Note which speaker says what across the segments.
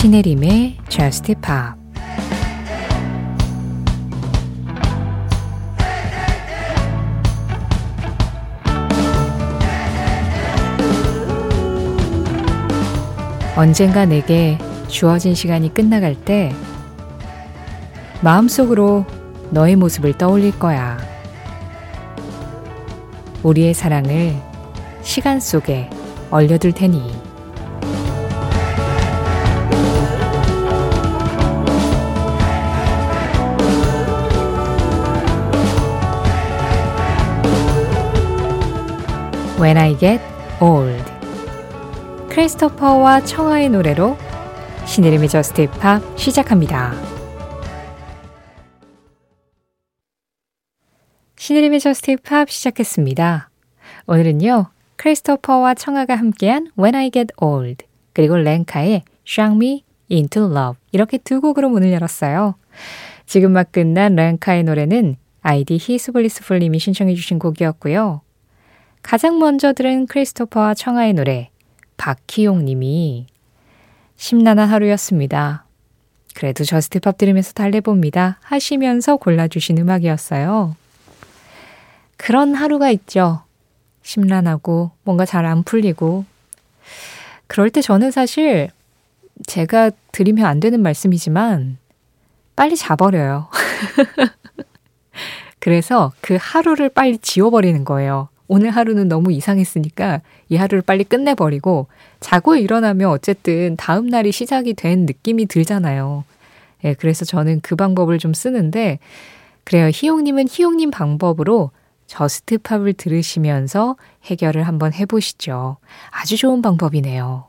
Speaker 1: 신혜림의 Just Pop 언젠가 내게 주어진 시간이 끝나갈 때 마음속으로 너의 모습을 떠올릴 거야. 우리의 사랑을 시간 속에 얼려둘 테니. When I Get Old 크리스토퍼와 청아의 노래로 신혜림의 저스트 힙합 시작합니다. 신혜림의 Just Pop 시작했습니다. 오늘은요. 크리스토퍼와 청하가 함께한 When I Get Old 그리고 렌카의 Shock Me Into Love 이렇게 두 곡으로 문을 열었어요. 지금 막 끝난 렌카의 노래는 아이디 히스블리스풀님이 신청해 주신 곡이었고요. 가장 먼저 들은 크리스토퍼와 청하의 노래 박희용 님이 심란한 하루였습니다. 그래도 Just Pop 들으면서 달래봅니다. 하시면서 골라주신 음악이었어요. 그런 하루가 있죠. 심란하고 뭔가 잘 안 풀리고. 그럴 때 저는 사실 제가 드리면 안 되는 말씀이지만 빨리 자버려요. 그래서 그 하루를 빨리 지워버리는 거예요. 오늘 하루는 너무 이상했으니까 이 하루를 빨리 끝내버리고 자고 일어나면 어쨌든 다음 날이 시작이 된 느낌이 들잖아요. 예, 그래서 저는 그 방법을 좀 쓰는데 그래요. 희용님은 희용님 방법으로 Just Pop을 들으시면서 해결을 한번 해보시죠. 아주 좋은 방법이네요.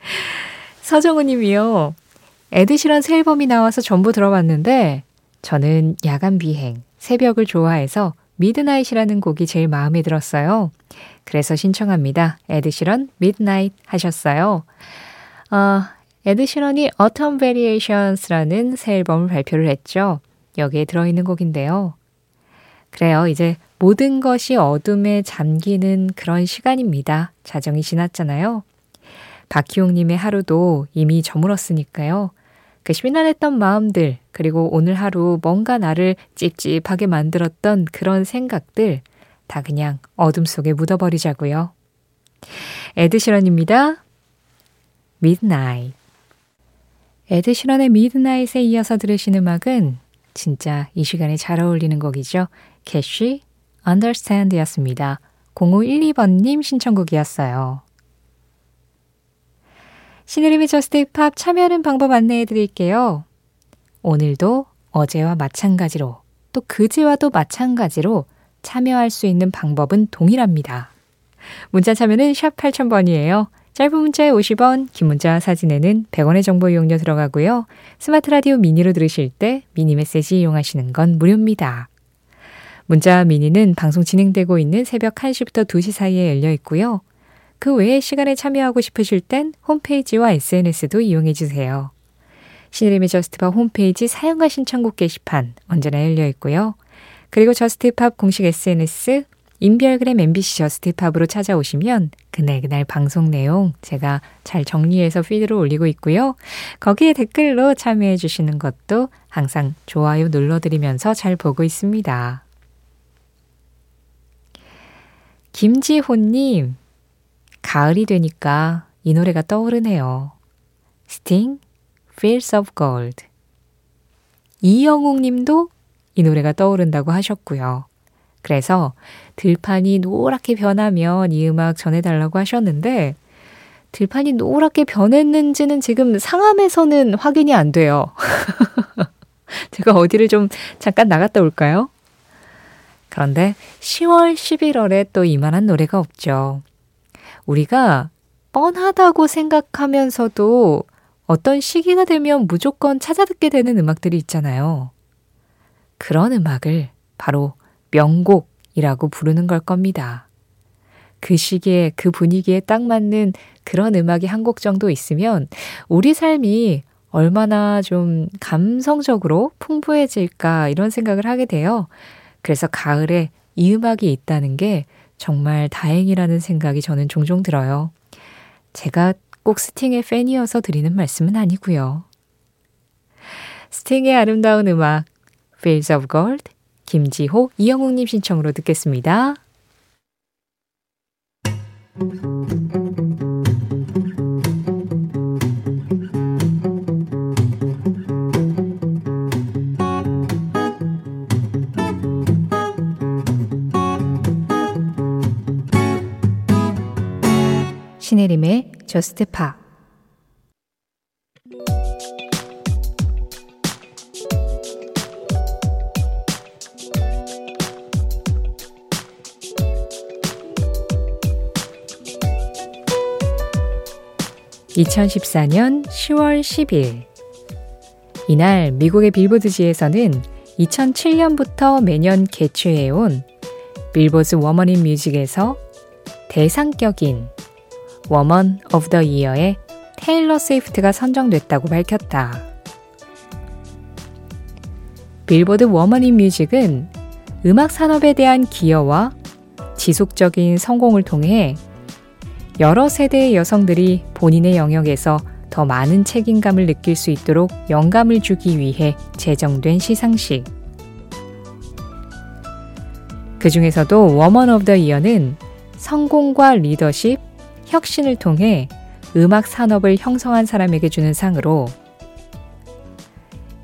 Speaker 1: 서정우 님이요. 에드시런 새 앨범이 나와서 전부 들어봤는데 저는 야간 비행, 새벽을 좋아해서 Midnight이라는 곡이 제일 마음에 들었어요. 그래서 신청합니다. 에드시런 Midnight 하셨어요. 어, 에드시런이 Autumn Variations라는 새 앨범을 발표를 했죠. 여기에 들어있는 곡인데요. 그래요. 이제 모든 것이 어둠에 잠기는 그런 시간입니다. 자정이 지났잖아요. 박희용님의 하루도 이미 저물었으니까요. 그 심란했던 마음들, 그리고 오늘 하루 뭔가 나를 찝찝하게 만들었던 그런 생각들 다 그냥 어둠 속에 묻어버리자고요. 에드시런입니다. Midnight. 에드시런의 Midnight에 이어서 들으신 음악은 진짜 이 시간에 잘 어울리는 곡이죠. 케시 Understand 였습니다. 0512번님 신청곡이었어요. 신혜림의 Just Pop 참여하는 방법 안내해 드릴게요. 오늘도 어제와 마찬가지로 또 그제와도 마찬가지로 참여할 수 있는 방법은 동일합니다. 문자 참여는 샵 8000번이에요. 짧은 문자에 50원, 긴 문자 사진에는 100원의 정보 이용료 들어가고요. 스마트 라디오 미니로 들으실 때 미니 메시지 이용하시는 건 무료입니다. 문자 미니는 방송 진행되고 있는 새벽 1시부터 2시 사이에 열려 있고요. 그 외에 시간에 참여하고 싶으실 땐 홈페이지와 SNS도 이용해 주세요. 신혜림의 JUST POP 홈페이지 사용과 신청곡 게시판 언제나 열려 있고요. 그리고 JUST POP 공식 SNS 인별그램 MBC JUST POP으로 찾아오시면 그날그날 방송 내용 제가 잘 정리해서 feed로 올리고 있고요. 거기에 댓글로 참여해 주시는 것도 항상 좋아요 눌러드리면서 잘 보고 있습니다. 김지호님, 가을이 되니까 이 노래가 떠오르네요. 스팅, Fields of Gold. 이영웅 님도 이 노래가 떠오른다고 하셨고요. 그래서 들판이 노랗게 변하면 이 음악 전해달라고 하셨는데, 들판이 노랗게 변했는지는 지금 상암에서는 확인이 안 돼요. 제가 어디를 좀 잠깐 나갔다 올까요? 그런데 10월, 11월에 또 이만한 노래가 없죠. 우리가 뻔하다고 생각하면서도 어떤 시기가 되면 무조건 찾아 듣게 되는 음악들이 있잖아요. 그런 음악을 바로 명곡이라고 부르는 걸 겁니다. 그 시기에 그 분위기에 딱 맞는 그런 음악이 한 곡 정도 있으면 우리 삶이 얼마나 좀 감성적으로 풍부해질까 이런 생각을 하게 돼요. 그래서 가을에 이 음악이 있다는 게 정말 다행이라는 생각이 저는 종종 들어요. 제가 꼭 스팅의 팬이어서 드리는 말씀은 아니고요. 스팅의 아름다운 음악 Fields of Gold 김지호, 이영웅님 신청으로 듣겠습니다. 저스트 파 2014년 10월 10일. 이날 미국의 빌보드지에서는 2007년부터 매년 개최해온 빌보드 워먼인 뮤직에서 대상격인 Woman of the Year에 테일러 스위프트가 선정됐다고 밝혔다. 빌보드 Women in Music은 음악 산업에 대한 기여와 지속적인 성공을 통해 여러 세대의 여성들이 본인의 영역에서 더 많은 책임감을 느낄 수 있도록 영감을 주기 위해 제정된 시상식. 그 중에서도 Woman of the Year는 성공과 리더십, 혁신을 통해 음악 산업을 형성한 사람에게 주는 상으로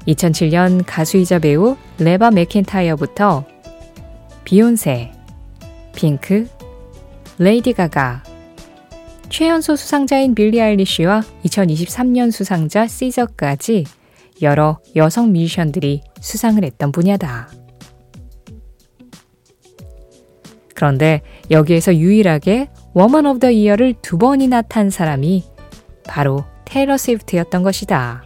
Speaker 1: 2007년 가수이자 배우 레바 맥킨타이어부터 비욘세, 핑크, 레이디 가가, 최연소 수상자인 빌리 아일리쉬와 2023년 수상자 시저까지 여러 여성 뮤지션들이 수상을 했던 분야다. 그런데 여기에서 유일하게 Woman of the Year를 두 번이나 탄 사람이 바로 테일러 스위프트였던 것이다.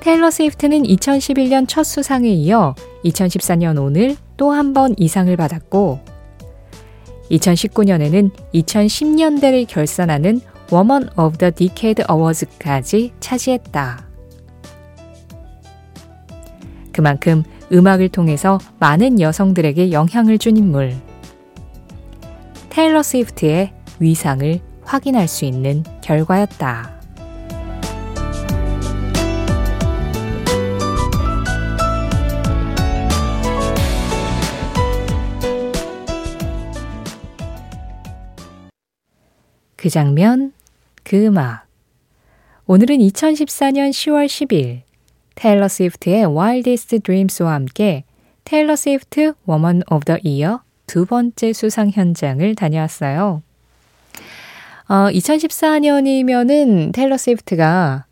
Speaker 1: 테일러 스위프트는 2011년 첫 수상에 이어 2014년 오늘 또 한 번 이 상을 받았고 2019년에는 2010년대를 결산하는 Woman of the Decade Awards까지 차지했다. 그만큼 음악을 통해서 많은 여성들에게 영향을 준 인물. 테일러 스위프트의 위상을 확인할 수 있는 결과였다. 그 장면, 그 음악. 오늘은 2014년 10월 10일 테일러 스위프트의 Wildest Dreams와 함께 테일러 스위프트 Woman of the Year 두 번째 수상 현장을 다녀왔어요. 어, 2014년이면은 테일러 스위프트가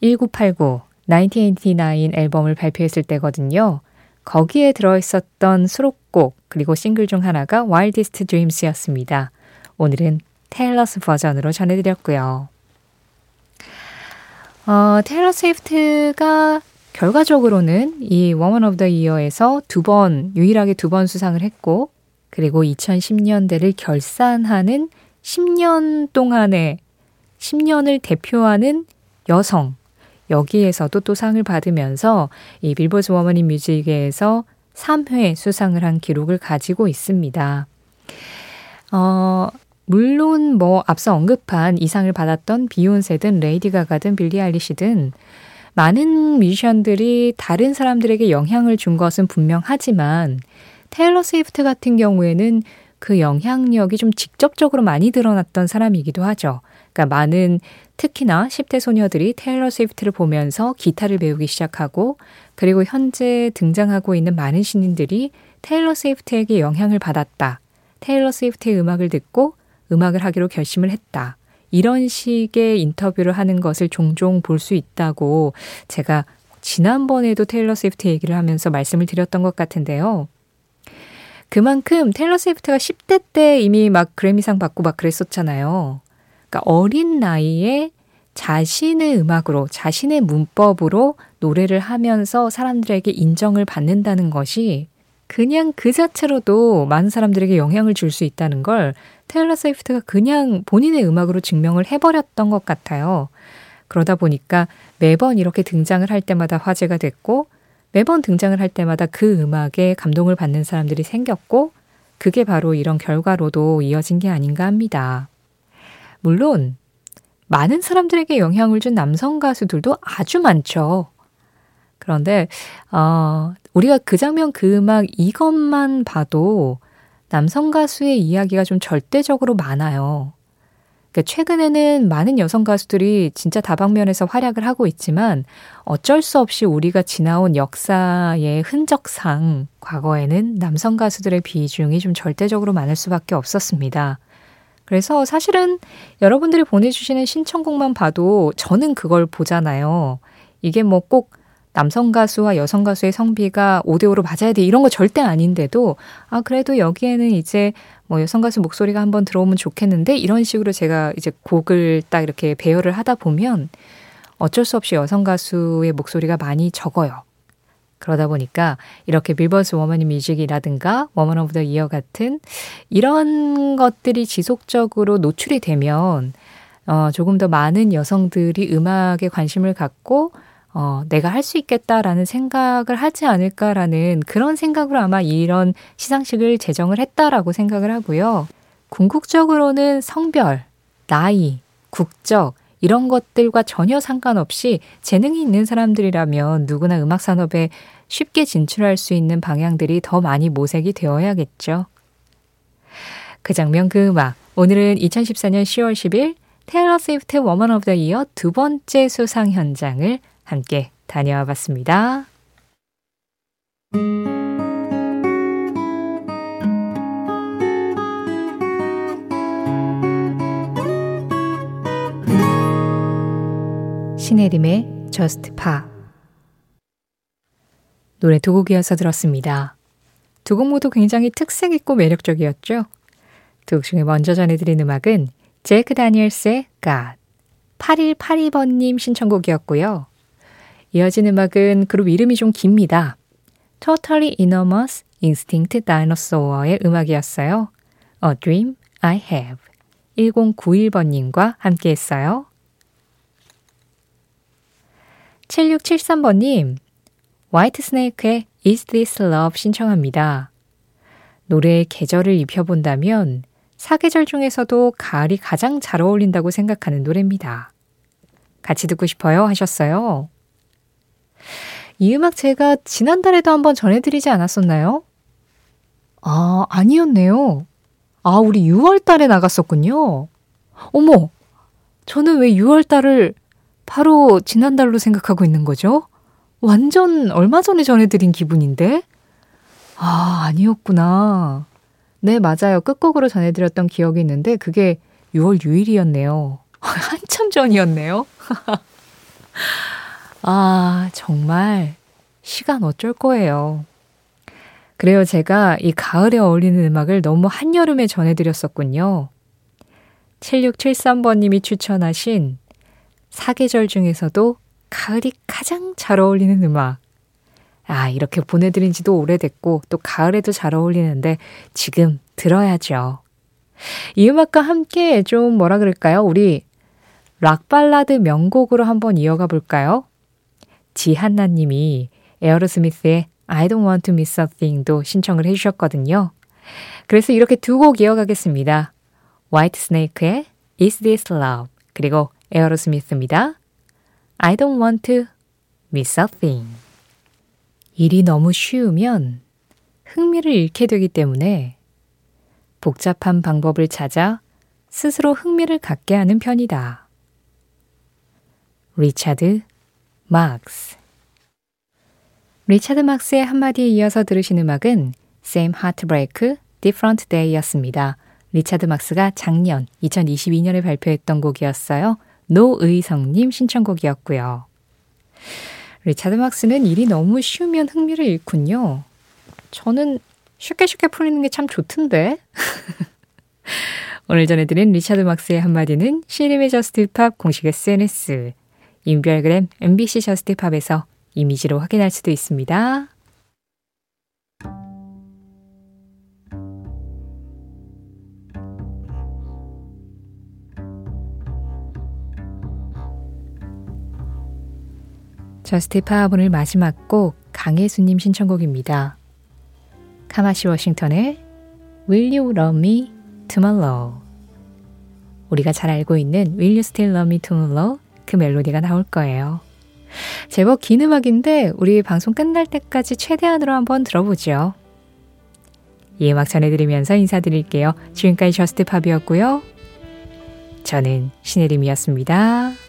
Speaker 1: 1989, 1989 앨범을 발표했을 때거든요. 거기에 들어있었던 수록곡 그리고 싱글 중 하나가 Wildest Dreams였습니다. 오늘은 Taylor's Version으로 전해드렸고요. 어, 테일러 스위프트가 결과적으로는 이 Woman of the Year에서 두 번, 유일하게 두 번 수상을 했고, 그리고 2010년대를 결산하는 10년 동안의 10년을 대표하는 여성, 여기에서도 또 상을 받으면서 이 빌보드 Women in Music에서 3회 수상을 한 기록을 가지고 있습니다. 어, 물론 뭐 앞서 언급한 이 상을 받았던 비욘세든 레이디 가가든 빌리 아일리시든 많은 뮤지션들이 다른 사람들에게 영향을 준 것은 분명하지만 테일러 스위프트 같은 경우에는 그 영향력이 좀 직접적으로 많이 드러났던 사람이기도 하죠. 그러니까 많은 특히나 10대 소녀들이 테일러 스위프트를 보면서 기타를 배우기 시작하고 그리고 현재 등장하고 있는 많은 신인들이 테일러 스위프트에게 영향을 받았다. 테일러 스위프트의 음악을 듣고 음악을 하기로 결심을 했다. 이런 식의 인터뷰를 하는 것을 종종 볼 수 있다고 제가 지난번에도 테일러 스위프트 얘기를 하면서 말씀을 드렸던 것 같은데요. 그만큼 테일러 스위프트가 10대 때 이미 막 그래미상 받고 막 그랬었잖아요. 그러니까 어린 나이에 자신의 음악으로, 자신의 문법으로 노래를 하면서 사람들에게 인정을 받는다는 것이 그냥 그 자체로도 많은 사람들에게 영향을 줄 수 있다는 걸 테일러 스위프트가 그냥 본인의 음악으로 증명을 해버렸던 것 같아요. 그러다 보니까 매번 이렇게 등장을 할 때마다 화제가 됐고 매번 등장을 할 때마다 그 음악에 감동을 받는 사람들이 생겼고 그게 바로 이런 결과로도 이어진 게 아닌가 합니다. 물론 많은 사람들에게 영향을 준 남성 가수들도 아주 많죠. 그런데 어, 우리가 그 장면 그 음악 이것만 봐도 남성 가수의 이야기가 좀 절대적으로 많아요. 그러니까 최근에는 많은 여성 가수들이 진짜 다방면에서 활약을 하고 있지만 어쩔 수 없이 우리가 지나온 역사의 흔적상 과거에는 남성 가수들의 비중이 좀 절대적으로 많을 수밖에 없었습니다. 그래서 사실은 여러분들이 보내주시는 신청곡만 봐도 저는 그걸 보잖아요. 이게 뭐 꼭 남성 가수와 여성 가수의 성비가 5대 5로 맞아야 돼 이런 거 절대 아닌데도 아 그래도 여기에는 이제 뭐 여성 가수 목소리가 한번 들어오면 좋겠는데 이런 식으로 제가 이제 곡을 딱 이렇게 배열을 하다 보면 어쩔 수 없이 여성 가수의 목소리가 많이 적어요. 그러다 보니까 이렇게 빌보드 Women in Music이라든가 Woman of the Year 같은 이런 것들이 지속적으로 노출이 되면 어, 조금 더 많은 여성들이 음악에 관심을 갖고 어, 내가 할 수 있겠다라는 생각을 하지 않을까라는 그런 생각으로 아마 이런 시상식을 제정을 했다라고 생각을 하고요. 궁극적으로는 성별, 나이, 국적, 이런 것들과 전혀 상관없이 재능이 있는 사람들이라면 누구나 음악 산업에 쉽게 진출할 수 있는 방향들이 더 많이 모색이 되어야겠죠. 그 장면 그 음악. 오늘은 2014년 10월 10일 테일러 스위프트 Woman of the Year 두 번째 수상 현장을 함께 다녀와 봤습니다. 신혜림의 JUST POP 노래 두 곡 이어서 들었습니다. 두 곡 모두 굉장히 특색 있고 매력적이었죠. 두 곡 중에 먼저 전해드린 음악은 제이크 다니엘스의 God 8182번님 신청곡이었고요. 이어진 음악은 그룹 이름이 좀 깁니다. Totally Enormous Instinct Dinosaur의 음악이었어요. A Dream I Have 1091번님과 함께 했어요. 7673번님, 화이트 스네이크의 Is This Love 신청합니다. 노래의 계절을 입혀본다면 사계절 중에서도 가을이 가장 잘 어울린다고 생각하는 노래입니다. 같이 듣고 싶어요 하셨어요. 이 음악 제가 지난달에도 한번 전해드리지 않았었나요? 아, 아니었네요. 아, 우리 6월 달에 나갔었군요. 어머, 저는 왜 6월 달을 바로 지난달로 생각하고 있는 거죠? 완전 얼마 전에 전해드린 기분인데? 아, 아니었구나. 네, 맞아요. 끝곡으로 전해드렸던 기억이 있는데 그게 6월 6일이었네요. 한참 전이었네요. 아, 정말 시간 어쩔 거예요. 그래요. 제가 이 가을에 어울리는 음악을 너무 한여름에 전해드렸었군요. 7673번님이 추천하신 사계절 중에서도 가을이 가장 잘 어울리는 음악. 아, 이렇게 보내드린 지도 오래됐고, 또 가을에도 잘 어울리는데, 지금 들어야죠. 이 음악과 함께 좀 뭐라 그럴까요? 우리 락발라드 명곡으로 한번 이어가 볼까요? 지한나 님이 에어로스미스의 I don't want to miss a thing도 신청을 해주셨거든요. 그래서 이렇게 두 곡 이어가겠습니다. 화이트 스네이크의 Is This Love 그리고 에어로스미스입니다. I don't want to miss a thing. 일이 너무 쉬우면 흥미를 잃게 되기 때문에 복잡한 방법을 찾아 스스로 흥미를 갖게 하는 편이다. 리차드 막스 리차드 막스의 한마디에 이어서 들으신 음악은 Same Heartbreak, Different Day였습니다. 리차드 막스가 작년 2022년에 발표했던 곡이었어요. 노의성님 신청곡이었고요. 리차드 막스는 일이 너무 쉬우면 흥미를 잃군요. 저는 쉽게 쉽게 풀리는 게 참 좋던데. 오늘 전해드린 리차드 막스의 한마디는 신혜림의 Just Pop 공식 SNS, 인별그램 MBC 저스트팝에서 이미지로 확인할 수도 있습니다. 저스티팝 오늘 마지막 곡 강혜수님 신청곡입니다. 카마시 워싱턴의 Will You Love Me Tomorrow 우리가 잘 알고 있는 Will You Still Love Me Tomorrow 그 멜로디가 나올 거예요. 제법 긴 음악인데 우리 방송 끝날 때까지 최대한으로 한번 들어보죠. 이 음악 전해드리면서 인사드릴게요. 지금까지 저스트팝이었고요. 저는 신혜림이었습니다.